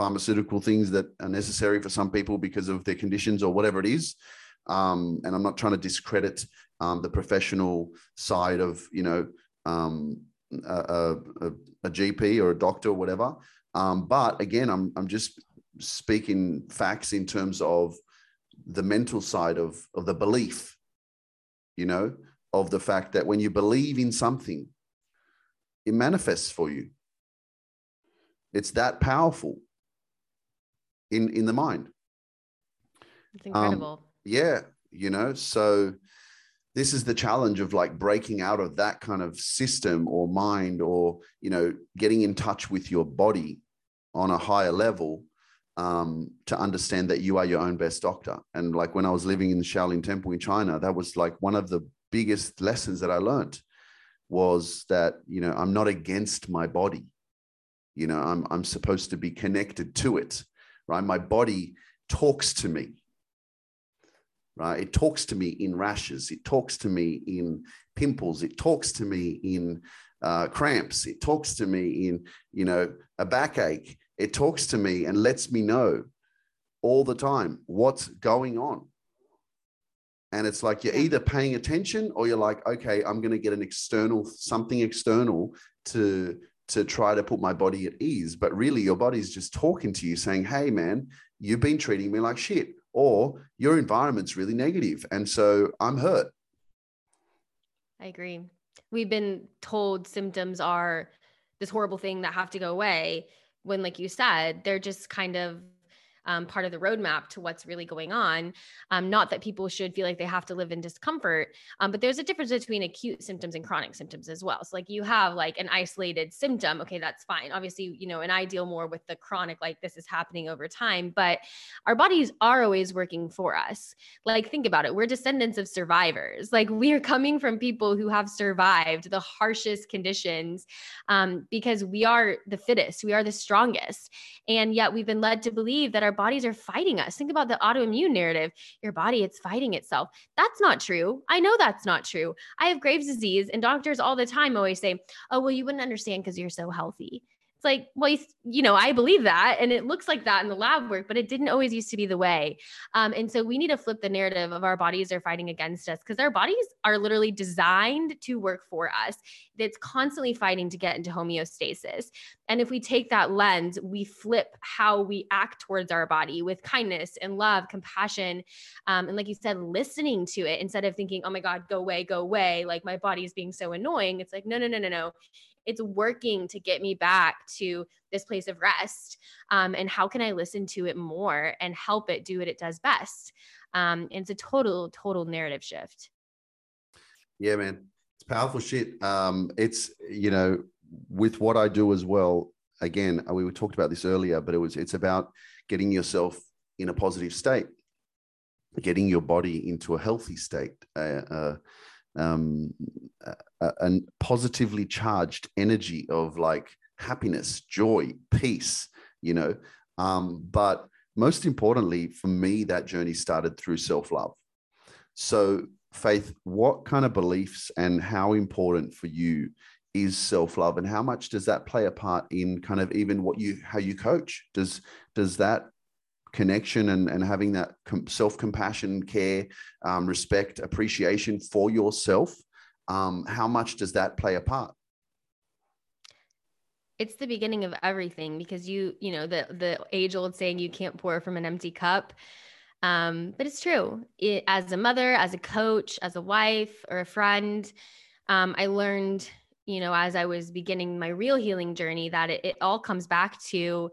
pharmaceutical things that are necessary for some people because of their conditions or whatever it is. Um, and I'm not trying to discredit um, the professional side of, you know, um, a, a, a, GP or a doctor or whatever. Um, but again, I'm, I'm just speaking facts in terms of the mental side of, of the belief, you know, of the fact that when you believe in something, it manifests for you. It's that powerful in in the mind. It's um, incredible. Um, yeah, you know, so this is the challenge of like breaking out of that kind of system or mind or you know getting in touch with your body on a higher level um, to understand that you are your own best doctor and like when i was living in the shaolin temple in china that was like one of the biggest lessons that i learned was that you know i'm not against my body you know i'm i'm supposed to be connected to it right? My body talks to me, right? It talks to me in rashes. It talks to me in pimples. It talks to me in uh, cramps. It talks to me in, you know, a backache. It talks to me and lets me know all the time what's going on. And it's like you're either paying attention or you're like, okay, I'm going to get an external, something external to to try to put my body at ease. But really, your body's just talking to you saying, hey, man, you've been treating me like shit, or your environment's really negative, And so I'm hurt. I agree. We've been told symptoms are this horrible thing that have to go away when, like you said, they're just kind of um, part of the roadmap to what's really going on. Um, not that people should feel like they have to live in discomfort, um, but there's a difference between acute symptoms and chronic symptoms as well. So, like you have like an isolated symptom, okay, that's fine. Obviously, you know, and I deal more with the chronic, like this is happening over time, but our bodies are always working for us. Like, think about it. We're descendants of survivors. Like, we are coming from people who have survived the harshest conditions um, because we are the fittest, we are the strongest. And yet, we've been led to believe that our bodies are fighting us. Think about the autoimmune narrative. Your body, it's fighting itself. That's not true. I know that's not true. I have Graves' disease, and doctors all the time always say, oh, well, you wouldn't understand because you're so healthy. It's like, well, you know, I believe that. And it looks like that in the lab work, but it didn't always used to be the way. Um, and so we need to flip the narrative of our bodies are fighting against us because our bodies are literally designed to work for us. It's constantly fighting to get into homeostasis. And if we take that lens, we flip how we act towards our body with kindness and love, compassion. Um, and like you said, listening to it instead of thinking, oh my God, go away, go away. Like my body is being so annoying. It's like, no, no, no, no, no it's working to get me back to this place of rest um, and how can i listen to it more and help it do what it does best? Um, and it's a total total narrative shift. Yeah man. It's powerful shit. Um, it's you know with what i do as well again uh, we talked about this earlier but it was it's about getting yourself in a positive state getting your body into a healthy state uh, uh, um, a, a positively charged energy of like happiness, joy, peace, you know. Um, but most importantly, for me, that journey started through self love. So, Faith, what kind of beliefs and how important for you is self love, and how much does that play a part in kind of even what you how you coach? Does does that connection and, and having that self compassion, care, um, respect, appreciation for yourself, um, how much does that play a part? It's the beginning of everything because you, you know, the the age old saying you can't pour from an empty cup. Um, but it's true. It, as a mother, as a coach, as a wife, or a friend, um, I learned, you know, as I was beginning my real healing journey, that it, it all comes back to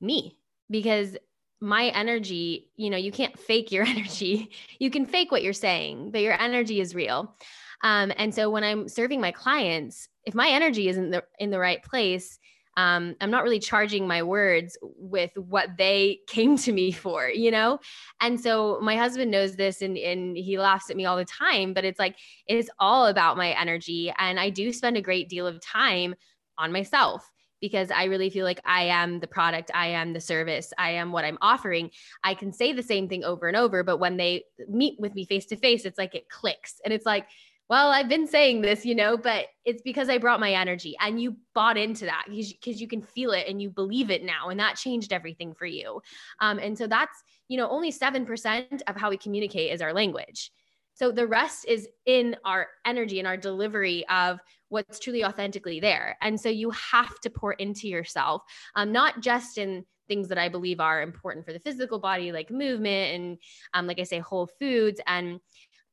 me because my energy, you know, you can't fake your energy. You can fake what you're saying, but your energy is real. Um, and so when I'm serving my clients, if my energy isn't the, in the right place, um, I'm not really charging my words with what they came to me for, you know? And so my husband knows this and, and he laughs at me all the time, but it's like, it is all about my energy. And I do spend a great deal of time on myself because I really feel like I am the product, I am the service, I am what I'm offering. I can say the same thing over and over, but when they meet with me face to face, it's like it clicks. And it's like, well, I've been saying this, you know, but it's because I brought my energy and you bought into that because you can feel it and you believe it now. And that changed everything for you. Um, and so that's, you know, only 7% of how we communicate is our language. So the rest is in our energy and our delivery of what's truly authentically there. And so you have to pour into yourself, um, not just in things that I believe are important for the physical body, like movement and, um, like I say, whole foods and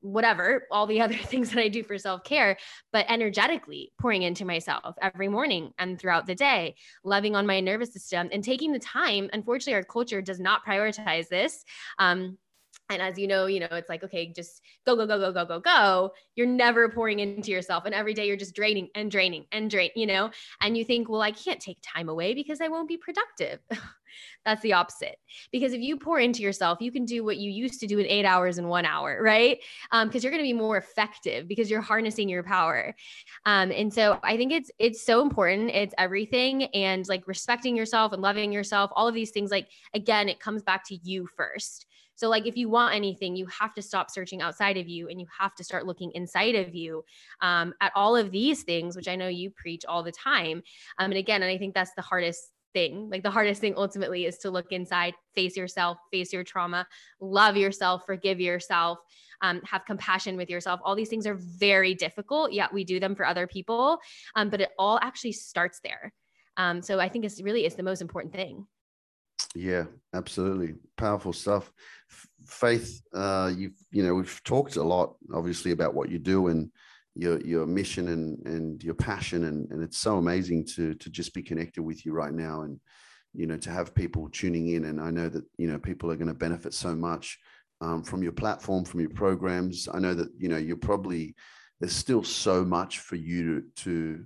whatever, all the other things that I do for self care, but energetically pouring into myself every morning and throughout the day, loving on my nervous system and taking the time. Unfortunately, our culture does not prioritize this. Um, and as you know, you know, it's like, okay, just go, go, go, go, go, go, go. You're never pouring into yourself. And every day you're just draining and draining and drain, you know, and you think, well, I can't take time away because I won't be productive. That's the opposite. Because if you pour into yourself, you can do what you used to do in eight hours in one hour, right? Because um, you're going to be more effective because you're harnessing your power. Um, and so I think it's it's so important. It's everything, and like respecting yourself and loving yourself. All of these things, like again, it comes back to you first. So, like, if you want anything, you have to stop searching outside of you and you have to start looking inside of you um, at all of these things, which I know you preach all the time. Um, and again, and I think that's the hardest thing. Like the hardest thing ultimately is to look inside, face yourself, face your trauma, love yourself, forgive yourself, um, have compassion with yourself. All these things are very difficult, yet we do them for other people. Um, but it all actually starts there. Um, so I think it's really is the most important thing. Yeah, absolutely. Powerful stuff. Faith, uh, you've, you know, we've talked a lot, obviously, about what you do and your your mission and and your passion and and it's so amazing to to just be connected with you right now and you know to have people tuning in and i know that you know people are going to benefit so much um, from your platform from your programs i know that you know you're probably there's still so much for you to to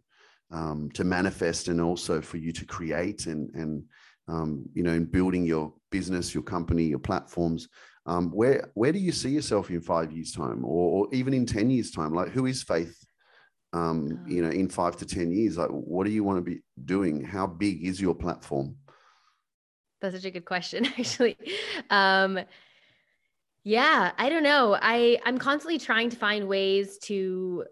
um, to manifest and also for you to create and and um, you know in building your business your company your platforms um, where where do you see yourself in five years time or, or even in 10 years time? Like who is faith um, you know in five to 10 years? Like what do you want to be doing? How big is your platform? That's such a good question actually. Um, yeah i don't know. I i'm constantly trying to find ways to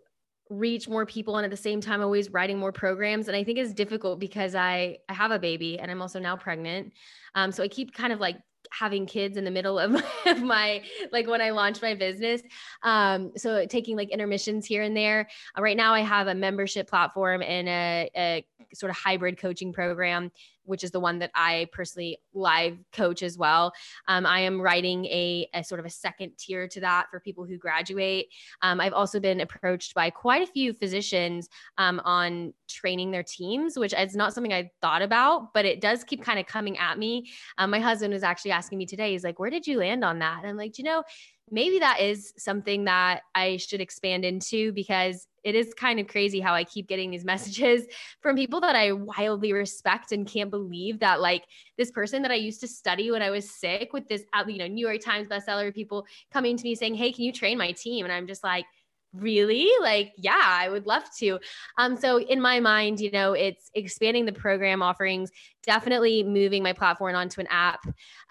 reach more people and at the same time always writing more programs and i think it's difficult because i i have a baby and i'm also now pregnant um, so i keep kind of like having kids in the middle of my, of my like when I launched my business. Um, so taking like intermissions here and there. Uh, right now, I have a membership platform and a, a sort of hybrid coaching program which is the one that I personally live coach as well. Um, I am writing a, a, sort of a second tier to that for people who graduate. Um, I've also been approached by quite a few physicians um, on training their teams, which is not something I thought about, but it does keep kind of coming at me. Um, my husband was actually asking me today, he's like, Where did you land on that? And I'm like, you know, maybe that is something that I should expand into because it is kind of crazy how I keep getting these messages from people that I wildly respect and can't believe that like this person that I used to study when I was sick with this uh, you know New York Times bestseller people coming to me saying, "Hey, can you train my team?" and I'm just like really? Like yeah i would love to. Um so in my mind you know it's expanding the program offerings definitely moving my platform onto an app.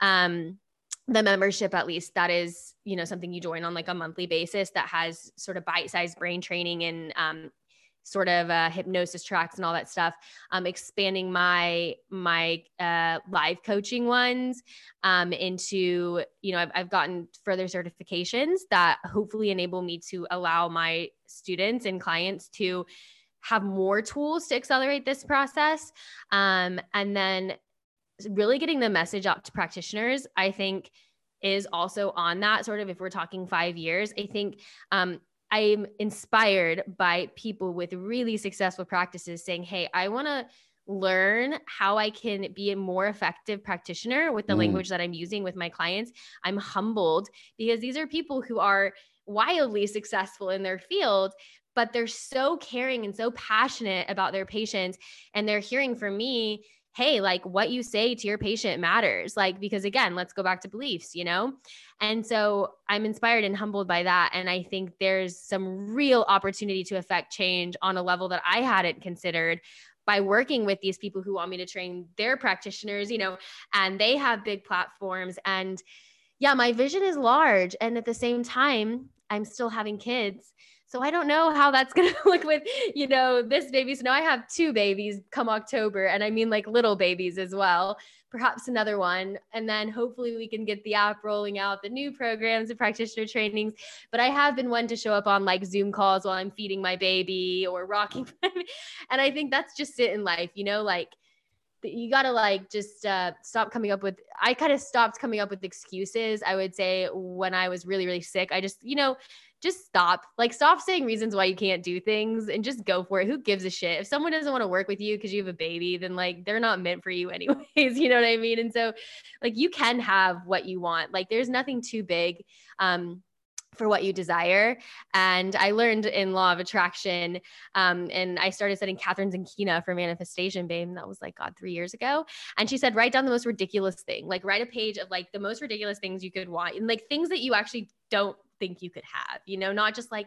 Um the membership at least that is you know something you join on like a monthly basis that has sort of bite-sized brain training and um, sort of uh, hypnosis tracks and all that stuff. Um, expanding my my uh, live coaching ones um, into you know I've, I've gotten further certifications that hopefully enable me to allow my students and clients to have more tools to accelerate this process. Um, and then really getting the message out to practitioners, I think is also on that sort of if we're talking five years. I think um, I'm inspired by people with really successful practices saying, Hey, I want to learn how I can be a more effective practitioner with the mm. language that I'm using with my clients. I'm humbled because these are people who are wildly successful in their field, but they're so caring and so passionate about their patients. And they're hearing from me hey, like what you say to your patient matters. Like, because again, let's go back to beliefs, you know? And so I'm inspired and humbled by that. And I think there's some real opportunity to affect change on a level that I hadn't considered by working with these people who want me to train their practitioners, you know, and they have big platforms. And yeah, my vision is large. And at the same time, I'm still having kids. So I don't know how that's going to look with, you know, this baby. So now I have two babies come October, and I mean like little babies as well, perhaps another one. And then hopefully we can get the app rolling out, the new programs and practitioner trainings. But I have been one to show up on like Zoom calls while I'm feeding my baby or rocking. and I think that's just it in life, you know, like you got to like just uh, stop coming up with i kind of stopped coming up with excuses i would say when i was really really sick i just you know just stop. Like, stop saying reasons why you can't do things and just go for it. Who gives a shit? If someone doesn't want to work with you because you have a baby, then like they're not meant for you, anyways. You know what I mean? And so, like, you can have what you want. Like, there's nothing too big. Um, for what you desire. And I learned in law of attraction. Um, and I started studying Kathrin Zenkina for manifestation, babe. And that was like, God, three years ago. And she said, write down the most ridiculous thing, like write a page of like the most ridiculous things you could want and like things that you actually don't think you could have, you know, not just like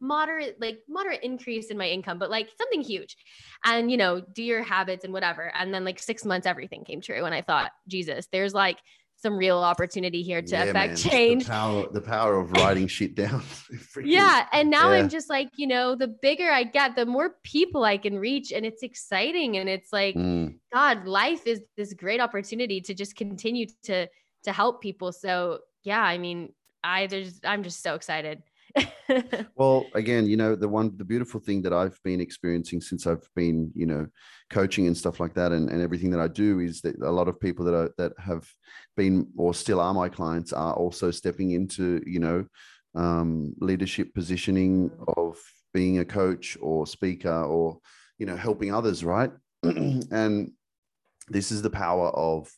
moderate, like moderate increase in my income, but like something huge. And, you know, do your habits and whatever. And then like six months, everything came true. And I thought, Jesus, there's like some real opportunity here to yeah, affect man. change. The power, the power of writing shit down. yeah. And now yeah. I'm just like, you know, the bigger I get, the more people I can reach. And it's exciting. And it's like, mm. God, life is this great opportunity to just continue to to help people. So yeah, I mean, I there's I'm just so excited. well, again, you know, the one the beautiful thing that I've been experiencing since I've been, you know, coaching and stuff like that and, and everything that I do is that a lot of people that are that have been or still are my clients are also stepping into, you know, um, leadership positioning of being a coach or speaker or you know helping others right and this is the power of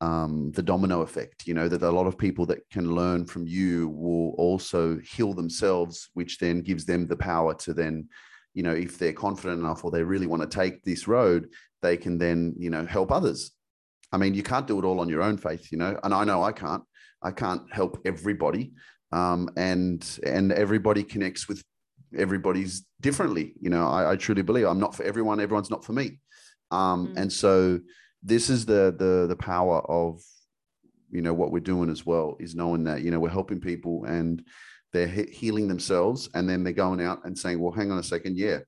um, the domino effect you know that a lot of people that can learn from you will also heal themselves which then gives them the power to then you know if they're confident enough or they really want to take this road they can then you know help others i mean you can't do it all on your own faith you know and i know i can't i can't help everybody um, and and everybody connects with everybody's differently. You know, I, I, truly believe I'm not for everyone. Everyone's not for me. Um, mm. And so this is the the the power of you know what we're doing as well is knowing that you know we're helping people and they're he- healing themselves and then they're going out and saying well hang on a second yeah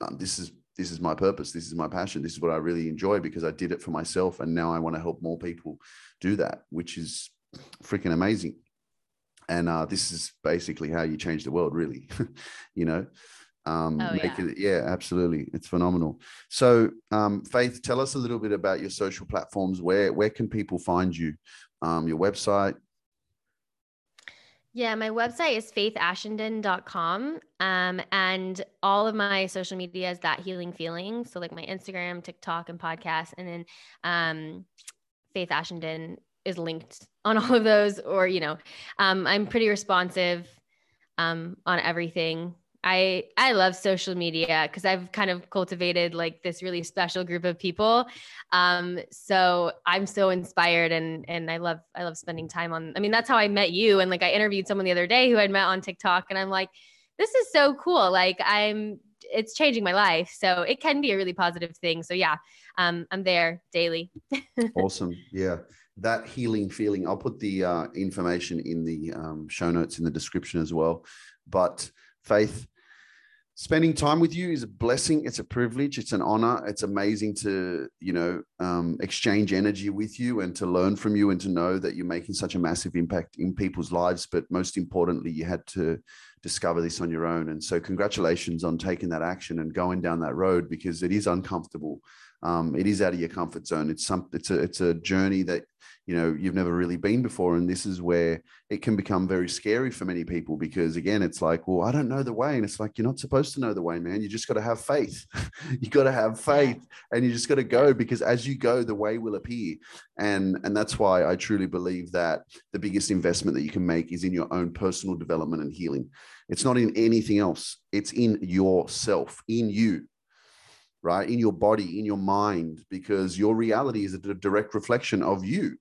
um, this is this is my purpose this is my passion this is what i really enjoy because i did it for myself and now i want to help more people do that which is freaking amazing. And uh, this is basically how you change the world really you know um, oh, make yeah. it yeah absolutely it's phenomenal so um, faith tell us a little bit about your social platforms where where can people find you um, your website yeah, my website is faithashenden.com. Um, and all of my social media is that healing feeling. So like my Instagram, TikTok, and podcast. And then um, Faith Ashenden is linked on all of those or you know um, i'm pretty responsive um, on everything i i love social media because i've kind of cultivated like this really special group of people. Um, so i'm so inspired and and i love i love spending time on i mean that's how i met you. And like i interviewed someone the other day who i'd met on tiktok and i'm like this is so cool. Like i'm it's changing my life. So it can be a really positive thing. So yeah um, i'm there daily. Awesome. Yeah. That healing feeling. I'll put the uh, information in the um, show notes in the description as well. But Faith, spending time with you is a blessing. It's a privilege. It's an honor. It's amazing to you know um, exchange energy with you and to learn from you and to know that you're making such a massive impact in people's lives. But most importantly, you had to discover this on your own. And so, congratulations on taking that action and going down that road because it is uncomfortable. Um, it is out of your comfort zone. It's some. It's a. It's a journey that you know you've never really been before and this is where it can become very scary for many people because again it's like well i don't know the way and it's like you're not supposed to know the way man. You just got to have faith. You got to have faith and you just got to go because as you go the way will appear. And and that's why i truly believe that the biggest investment that you can make is in your own personal development and healing. It's not in anything else. It's in yourself in you right? In your body in your mind because your reality is a direct reflection of you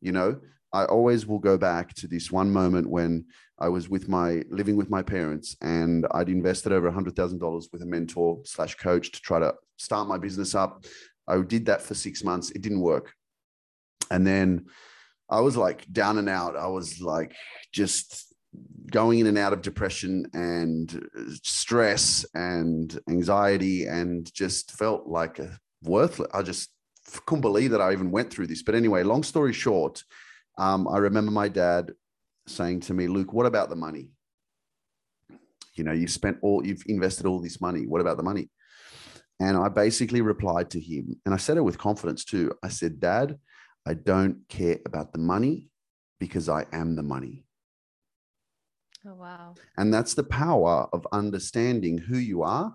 you know? I always will go back to this one moment when i was with my living with my parents and i'd invested over $100000 with a mentor slash coach to try to start my business up. I did that for six months. It didn't work. And then i was like down and out. I was like just going in and out of depression and stress and anxiety and just felt like a worthless i just couldn't believe that I even went through this. But anyway, long story short, um, I remember my dad saying to me, Luke, what about the money? You know, you've spent all, you've invested all this money. What about the money? And I basically replied to him, and I said it with confidence too. I said, Dad, I don't care about the money because I am the money. Oh, wow. And that's the power of understanding who you are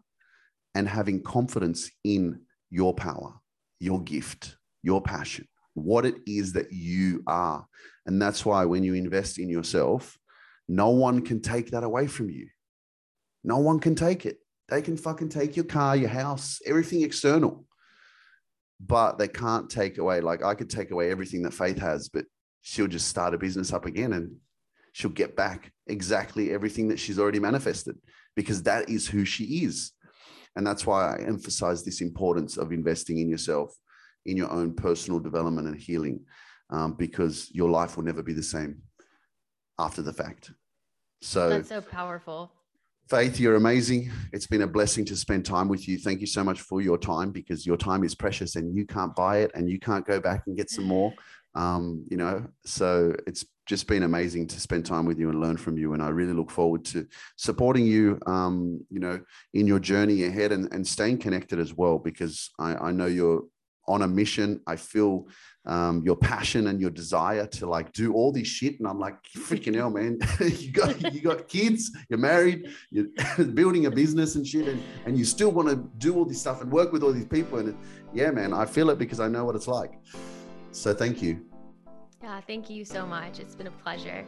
and having confidence in your power your gift, your passion, what it is that you are. And that's why when you invest in yourself, no one can take that away from you. No one can take it. They can fucking take your car, your house, everything external. But they can't take away, like I could take away everything that Faith has, but she'll just start a business up again and she'll get back exactly everything that she's already manifested because that is who she is. And that's why I emphasize this importance of investing in yourself, in your own personal development and healing, um, because your life will never be the same after the fact. So that's so powerful. Faith, you're amazing. It's been a blessing to spend time with you. Thank you so much for your time because your time is precious and you can't buy it and you can't go back and get some more. Um, you know, so it's just been amazing to spend time with you and learn from you. And I really look forward to supporting you, um, you know, in your journey ahead and, and staying connected as well, because I, I know you're on a mission. I feel um, your passion and your desire to like do all this shit. And I'm like, freaking hell, man, you got you got kids, you're married, you're building a business and shit, and, and you still want to do all this stuff and work with all these people. And yeah, man, I feel it because I know what it's like. So thank you. Yeah, thank you so much. It's been a pleasure.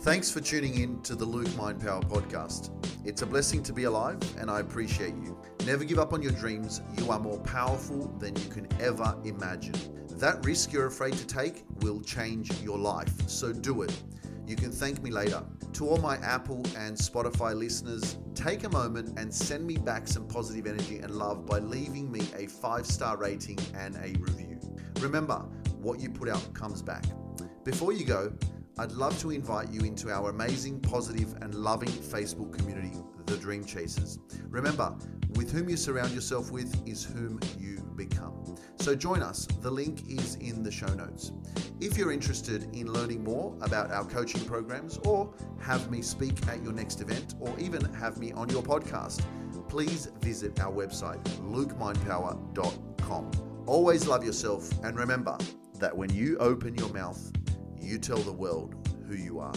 Thanks for tuning in to the Luke Mind Power podcast. It's a blessing to be alive, and I appreciate you. Never give up on your dreams. You are more powerful than you can ever imagine. That risk you're afraid to take will change your life, so do it. You can thank me later. To all my Apple and Spotify listeners, take a moment and send me back some positive energy and love by leaving me a five star rating and a review. Remember, what you put out comes back. Before you go, I'd love to invite you into our amazing, positive, and loving Facebook community, The Dream Chasers. Remember, with whom you surround yourself with is whom you become. So join us. The link is in the show notes. If you're interested in learning more about our coaching programs or have me speak at your next event or even have me on your podcast, please visit our website, lukemindpower.com. Always love yourself and remember that when you open your mouth, you tell the world who you are.